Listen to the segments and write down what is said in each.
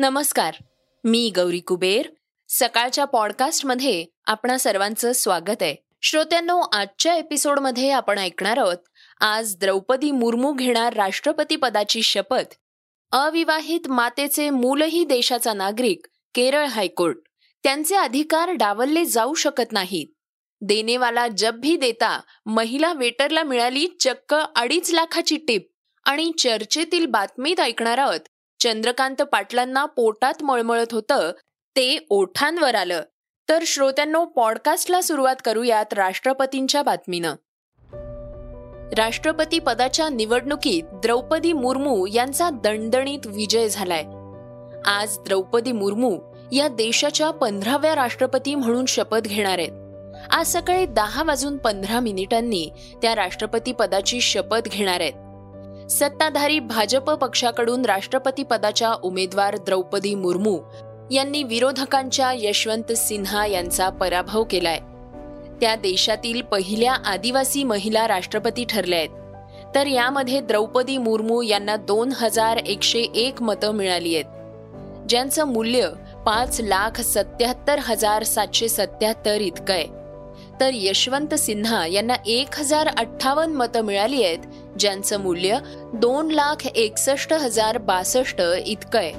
नमस्कार मी गौरी कुबेर. सकाळच्या पॉडकास्टमध्ये आपणा सर्वांचं स्वागत आहे. श्रोत्यांनो आजच्या एपिसोडमध्ये आपण ऐकणार आहोत आज द्रौपदी मुर्मू घेणार राष्ट्रपती पदाची शपथ. अविवाहित मातेचे मूलही देशाचा नागरिक केरळ हायकोर्ट. त्यांचे अधिकार डावलले जाऊ शकत नाहीत. देनेवाला जब भी देता महिला वेटरला मिळाली चक्क अडीच लाखाची टिप. आणि चर्चेतील बातमीत ऐकणार आहोत चंद्रकांत पाटलांना पोटात मळमळत होतं ते ओठांवर आलं. तर श्रोत्यांनो पॉडकास्टला सुरुवात करूयात राष्ट्रपतींच्या बातमीनं. राष्ट्रपती पदाच्या निवडणुकीत द्रौपदी मुर्मू यांचा दणदणीत विजय झालाय. आज द्रौपदी मुर्मू या देशाच्या पंधराव्या राष्ट्रपती म्हणून शपथ घेणार आहेत. आज सकाळी दहा वाजून पंधरा मिनिटांनी त्या राष्ट्रपती पदाची शपथ घेणार आहेत. सत्ताधारी भाजप पक्षाकडून राष्ट्रपती पदाच्या उमेदवार द्रौपदी मुर्मू यांनी विरोधकांच्या यशवंत सिन्हा यांचा पराभव केलाय. त्या देशातील पहिल्या आदिवासी महिला राष्ट्रपती ठरल्या आहेत. तर यामध्ये द्रौपदी मुर्मू यांना दोन हजार एकशे एक मतं मिळाली आहेत. ज्यांचं मूल्य पाच लाख सत्याहत्तर हजार सातशे सत्याहत्तर इतकं आहे. तर यशवंत सिन्हा यांना एक हजार अठ्ठावन्न मतं मिळाली आहेत ज्यांचं मूल्य दोन लाख एकसष्ट हजार बासष्ट इतकं आहे.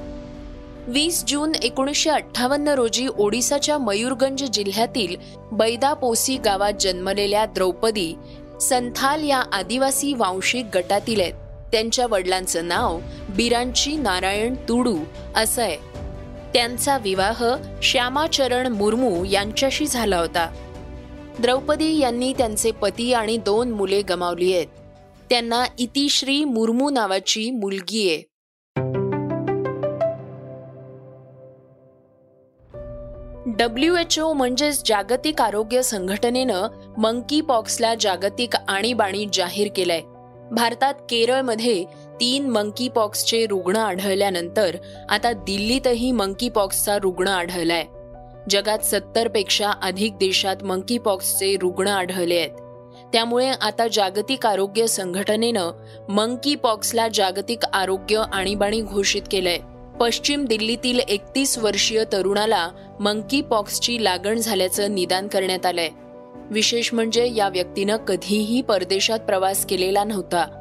वीस जून एकोणीसशे अठ्ठावन्न रोजी ओडिसाच्या मयूरगंज जिल्ह्यातील बैदापोसी गावात जन्मलेल्या द्रौपदी संथाल या आदिवासी वांशिक गटातील आहेत. त्यांच्या वडिलांचं नाव बिरांची नारायण तुडू असं आहे. त्यांचा विवाह श्यामाचरण मुर्मू यांच्याशी झाला होता. द्रौपदी यांनी त्यांचे पती आणि दोन मुले गमावली आहेत. त्यांना इतिश्री मुर्मू नावाची मुलगी आहे. डब्ल्यू एच ओ म्हणजेच जागतिक आरोग्य संघटनेनं मंकी पॉक्सला जागतिक आणीबाणी जाहीर केलंय. भारतात केरळमध्ये तीन मंकी पॉक्सचे रुग्ण आढळल्यानंतर आता दिल्लीतही मंकी पॉक्सचा रुग्ण आढळलाय. जगात सत्तरपेक्षा अधिक देशात मंकी पॉक्सचे रुग्ण आढळले आहेत. त्यामुळे आता जागतिक आरोग्य संघटनेनं मंकी पॉक्सला जागतिक आरोग्य आणीबाणी घोषित केलंय. पश्चिम दिल्लीतील एकतीस वर्षीय तरुणाला मंकी पॉक्सची लागण झाल्याचं निदान करण्यात आलंय. विशेष म्हणजे या व्यक्तीनं कधीही परदेशात प्रवास केलेला नव्हता.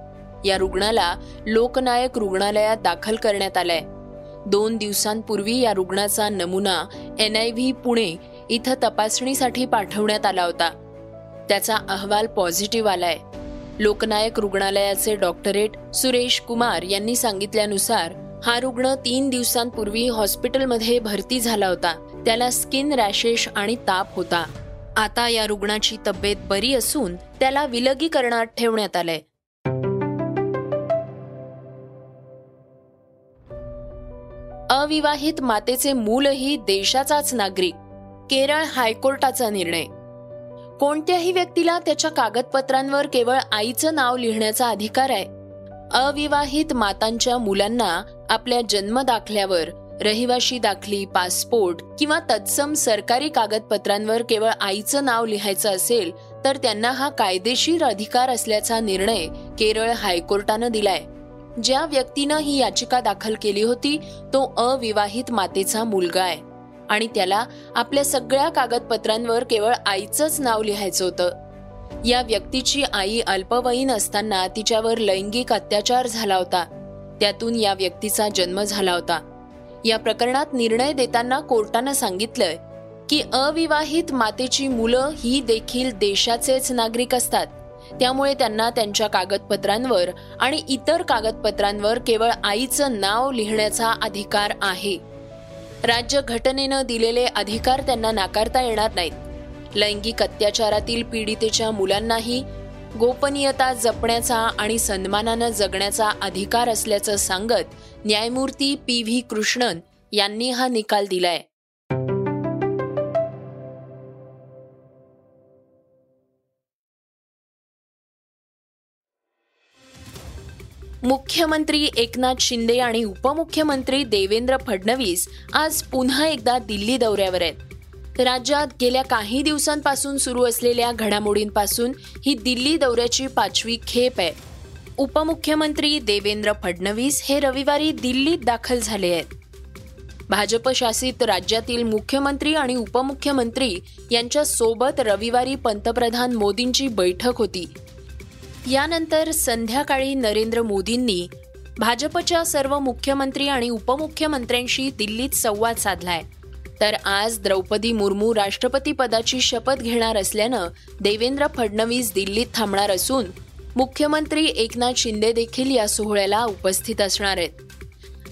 या रुग्णाला लोकनायक रुग्णालयात दाखल करण्यात आलंय. दोन दिवसांपूर्वी या रुग्णाचा नमुना एन आय व्ही पुणे इथं तपासणीसाठी पाठवण्यात आला होता. त्याचा अहवाल पॉझिटिव्ह आलाय. लोकनायक रुग्णालयाचे डॉक्टरेट सुरेश कुमार यांनी सांगितल्यानुसार हा रुग्ण तीन दिवसांपूर्वी हॉस्पिटलमध्ये भरती झाला होता. त्याला स्किन रॅशेश आणि ताप होता. आता या रुग्णाची तब्येत बरी असून त्याला विलगीकरणात ठेवण्यात आलंय. अविवाहित मातेचे मूलही देशाचाच नागरिक केरळ हायकोर्टाचा निर्णय. कोणत्याही व्यक्तीला त्याच्या कागदपत्रांवर केवळ आईचं नाव लिहिण्याचा अधिकार आहे. अविवाहित मातांच्या मुलांना आपल्या जन्म दाखल्यावर रहिवाशी दाखली पासपोर्ट किंवा तत्सम सरकारी कागदपत्रांवर केवळ आईचं नाव लिहायचं असेल तर त्यांना हा कायदेशीर अधिकार असल्याचा निर्णय केरळ हायकोर्टानं दिलाय. ज्या व्यक्तीनं ही याचिका दाखल केली होती तो अविवाहित मातेचा मुलगा आहे. आणि त्याला आपल्या सगळ्या कागदपत्रांवर केवळ आईचंच नाव लिहायचं होतं. या व्यक्तीची आई अल्पवयीन असताना तिच्यावर लैंगिक अत्याचार झाला होता. त्यातून या व्यक्तीचा जन्म झाला होता. या प्रकरणात निर्णय देताना कोर्टानं सांगितलंय की अविवाहित मातेची मुलं ही देखील देशाचेच नागरिक असतात. त्यामुळे त्यांना त्यांच्या कागदपत्रांवर आणि इतर कागदपत्रांवर केवळ आईचं नाव लिहिण्याचा अधिकार आहे. राज्य घटनेनं दिलेले अधिकार त्यांना नाकारता येणार नाहीत. लैंगिक अत्याचारातील पीडितेच्या मुलांनाही गोपनीयता जपण्याचा आणि सन्मानानं जगण्याचा अधिकार असल्याचं सांगत न्यायमूर्ती पी व्ही कृष्णन यांनी हा निकाल दिलाय. मुख्यमंत्री एकनाथ शिंदे आणि उपमुख्यमंत्री देवेंद्र फडणवीस आज पुन्हा एकदा दिल्ली दौऱ्यावर आहेत. राज्यात गेल्या काही दिवसांपासून सुरू असलेल्या घडामोडींपासून ही दिल्ली दौऱ्याची पाचवी खेप आहे. उपमुख्यमंत्री देवेंद्र फडणवीस हे रविवारी दिल्लीत दाखल झाले आहेत. भाजपशासित राज्यातील मुख्यमंत्री आणि उपमुख्यमंत्री यांच्या सोबत रविवारी पंतप्रधान मोदींची बैठक होती. यानंतर संध्याकाळी नरेंद्र मोदींनी भाजपच्या सर्व मुख्यमंत्री आणि उपमुख्यमंत्र्यांशी दिल्लीत संवाद साधलाय. तर आज द्रौपदी मुर्मू राष्ट्रपती पदाची शपथ घेणार असल्यानं देवेंद्र फडणवीस दिल्लीत थांबणार असून मुख्यमंत्री एकनाथ शिंदे देखील या सोहळ्याला उपस्थित असणार आहेत.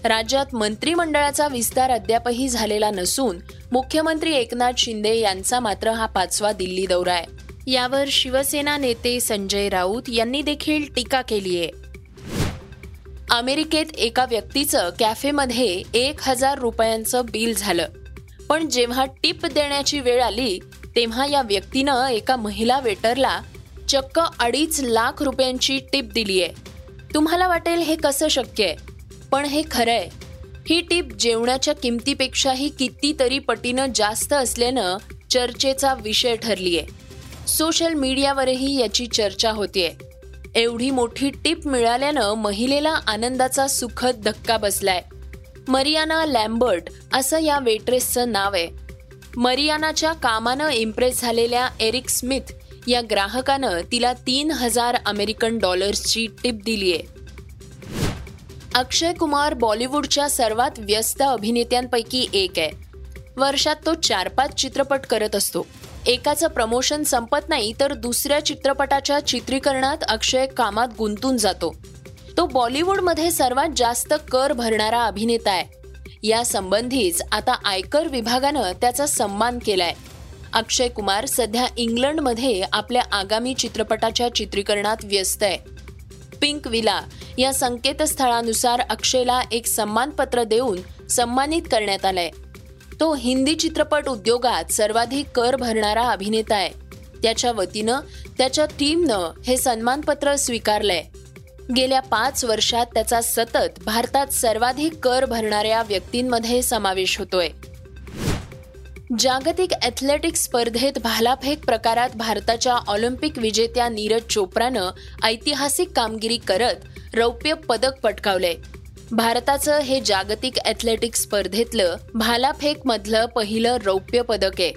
राज्यात मंत्रिमंडळाचा विस्तार अद्यापही झालेला नसून मुख्यमंत्री एकनाथ शिंदे यांचा मात्र हा पाचवा दिल्ली दौरा आहे. यावर शिवसेना नेते संजय राऊत यांनी देखील टीका केली आहे. अमेरिकेत एका व्यक्तीचं कॅफेमध्ये एक हजार रुपयांचं बिल झालं. पण जेव्हा टिप देण्याची वेळ आली तेव्हा या व्यक्तीनं एका महिला वेटरला चक्क अडीच लाख रुपयांची टिप दिली आहे. तुम्हाला वाटेल हे कसं शक्य आहे? पण हे खरं आहे. ही टीप जेवणाच्या किमतीपेक्षाही कितीतरी पटीनं जास्त असल्यानं चर्चेचा विषय ठरली आहे सोशल मीडियावरही याची चर्चा होतीये. एवढी मोठी टिप मिळाल्यानं महिलेला आनंदाचा सुखद धक्का बसलाय. मरियाना लॅम्बर्ट असं या वेट्रेसचं नाव आहे. मरियानाच्या कामानं इम्प्रेस झालेल्या एरिक स्मिथ या ग्राहकानं तिला तीन हजार अमेरिकन डॉलर्सची टिप आहे अक्षय कुमार बॉलिवूडच्या सर्वात व्यस्त अभिनेत्यांपैकी एक आहे. वर्षात तो चार पाच चित्रपट करत असतो. एकाचं प्रमोशन संपत नाही तर दुसऱ्या चित्रपटाच्या चित्रीकरणात अक्षय कामात गुंतून जातो. तो बॉलिवूडमध्ये सर्वात जास्त कर भरणारा अभिनेता आहे. या संबंधीच आता आयकर विभागानं त्याचा सन्मान केलाय. अक्षय कुमार सध्या इंग्लंडमध्ये आपल्या आगामी चित्रपटाच्या चित्रीकरणात व्यस्त आहे. पिंक विला या संकेतस्थळानुसार अक्षयला एक सन्मानपत्र देऊन सन्मानित करण्यात आलंय. तो हिंदी चित्रपट उद्योगात सर्वाधिक कर भरणारा अभिनेता आहे. त्याच्या वतीनं त्याच्या टीमनं हे सन्मानपत्र स्वीकारलंय. गेल्या पाच वर्षात त्याचा सतत भारतात सर्वाधिक कर भरणाऱ्या व्यक्तींमध्ये समावेश होतोय. जागतिक ॲथलेटिक्स स्पर्धेत भालाफेक प्रकारात भारताच्या ऑलिम्पिक विजेत्या नीरज चोप्रानं ऐतिहासिक कामगिरी करत रौप्य पदक पटकावलंय. भारताचं हे जागतिक ॲथलेटिक्स स्पर्धेतलं भालाफेक मधलं पहिलं रौप्य पदक आहे.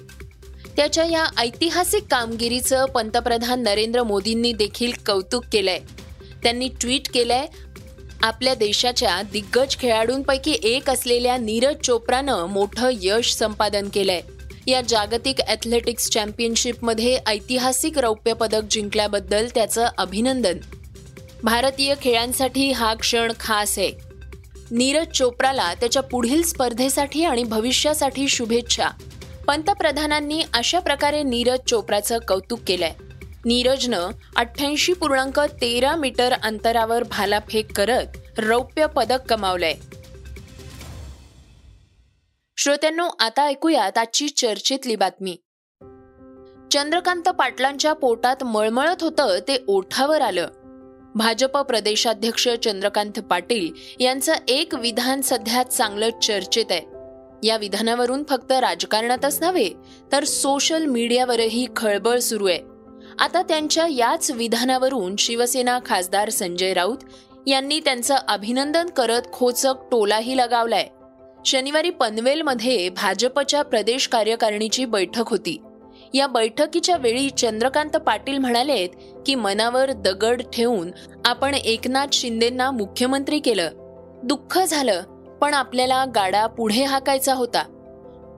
त्याच्या या ऐतिहासिक कामगिरीचं पंतप्रधान नरेंद्र मोदींनी देखील कौतुक केलंय. त्यांनी ट्विट केलंय आपल्या देशाच्या दिग्गज खेळाडूंपैकी एक असलेल्या नीरज चोप्रानं मोठं यश संपादन केलंय. या जागतिक ॲथलेटिक्स चॅम्पियनशिपमध्ये ऐतिहासिक रौप्य पदक जिंकल्याबद्दल त्याचं अभिनंदन. भारतीय खेळांसाठी हा क्षण खास आहे. नीरज चोप्राला त्याच्या पुढील स्पर्धेसाठी आणि भविष्यासाठी शुभेच्छा. पंतप्रधानांनी अशा प्रकारे नीरज चोप्राचं कौतुक केलंय. नीरजनं अठ्ठ्याऐंशी पूर्णांक तेरा मीटर अंतरावर भालाफेक करत रौप्य पदक कमावलंय. श्रोत्यांनो आता ऐकूयात आजची चर्चेतली बातमी. चंद्रकांत पाटलांच्या पोटात मळमळत होतं ते ओठावर आलं. भाजप प्रदेशाध्यक्ष चंद्रकांत पाटील यांचं एक विधान सध्या चांगलं चर्चेत आहे. या विधानावरून फक्त राजकारणातच नव्हे तर सोशल मीडियावरही खळबळ सुरू आहे. आता त्यांच्या याच विधानावरून शिवसेना खासदार संजय राऊत यांनी त्यांचं अभिनंदन करत खोचक टोलाही लगावलाय. शनिवारी पनवेलमध्ये भाजपच्या प्रदेश कार्यकारिणीची बैठक होती. या बैठकीच्या वेळी चंद्रकांत पाटील म्हणालेत की मनावर दगड ठेवून आपण एकनाथ शिंदेना मुख्यमंत्री केलं. दुःख झालं पण आपल्याला गाडा पुढे हाकायचा होता.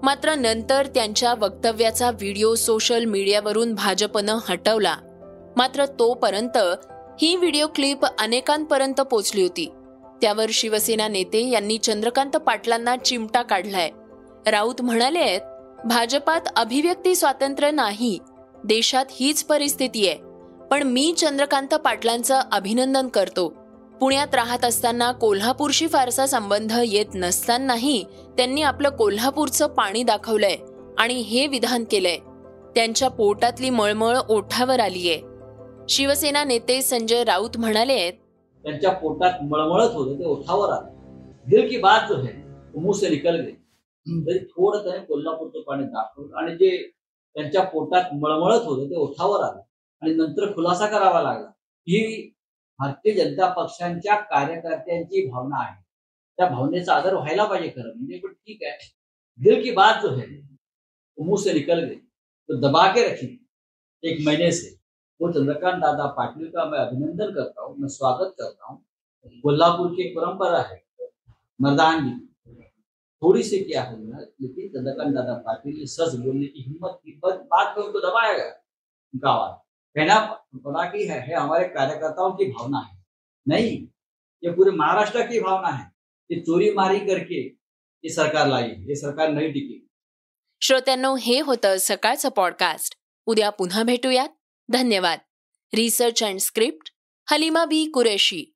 मात्र नंतर त्यांच्या वक्तव्याचा व्हिडिओ सोशल मीडियावरून भाजपनं हटवला. मात्र तोपर्यंत ही व्हिडिओ क्लिप अनेकांपर्यंत पोचली होती. त्यावर शिवसेना नेते यांनी चंद्रकांत पाटलांना चिमटा काढलाय. राऊत म्हणाले आहेत भाजपात अभिव्यक्ती स्वातंत्र्य नाही. देशात हीच परिस्थिती आहे. पण मी चंद्रकांत पाटलांचं अभिनंदन करतो. पुण्यात राहत असताना कोल्हापूरशी फारसा संबंध येत नसतानाही त्यांनी आपलं कोल्हापूरचं पाणी दाखवलंय आणि हे विधान केलंय. त्यांच्या पोटातली मळमळ ओठावर आलीये. शिवसेना नेते संजय राऊत म्हणाले त्यांच्या पोटात मळमळत होतं ते ओठावर आलं. दिल की बात जो है वो मुंह से निकल गई. तरी म्हणजे थोडं त्याने कोल्हापूरचं पाणी दाखवलं आणि जे त्यांच्या पोटात मळमळत होतं ते ओठावर आलं. आणि नंतर खुलासा करावा लागला. ही भारतीय जनता पक्षांच्या कार्यकर्त्यांची भावना आहे. त्या भावनेचा आदर व्हायला पाहिजे खरं म्हणजे पण ठीक आहे. दिल की बात जो है मुंह से निकल गई. तो दबा के रखी. एक महीने से. वो चंद्रकांत दादा पाटिल का मैं अभिनंदन करता हूँ मैं स्वागत करता हूँ. कोल्हापुर की एक परंपरा है मर्दानगी थोड़ी सी क्या है ना लेकिन चंद्रकांत दादा पाटिल ने सच बोलने की हिम्मत की पर बात में उनको दबाया गया। उनका आवाज़ कहना पड़ा कि है, है हमारे कार्यकर्ताओं की भावना है। नहीं ये पूरे महाराष्ट्र की भावना है। कि चोरी मारी करके ये सरकार लाई ये सरकार नहीं टिकी। श्रोत्यांनो हे होतं सकाळचं पॉडकास्ट उद्या पुन्हा भेटूयात. धन्यवाद. Research and script Halima Bi Qureshi.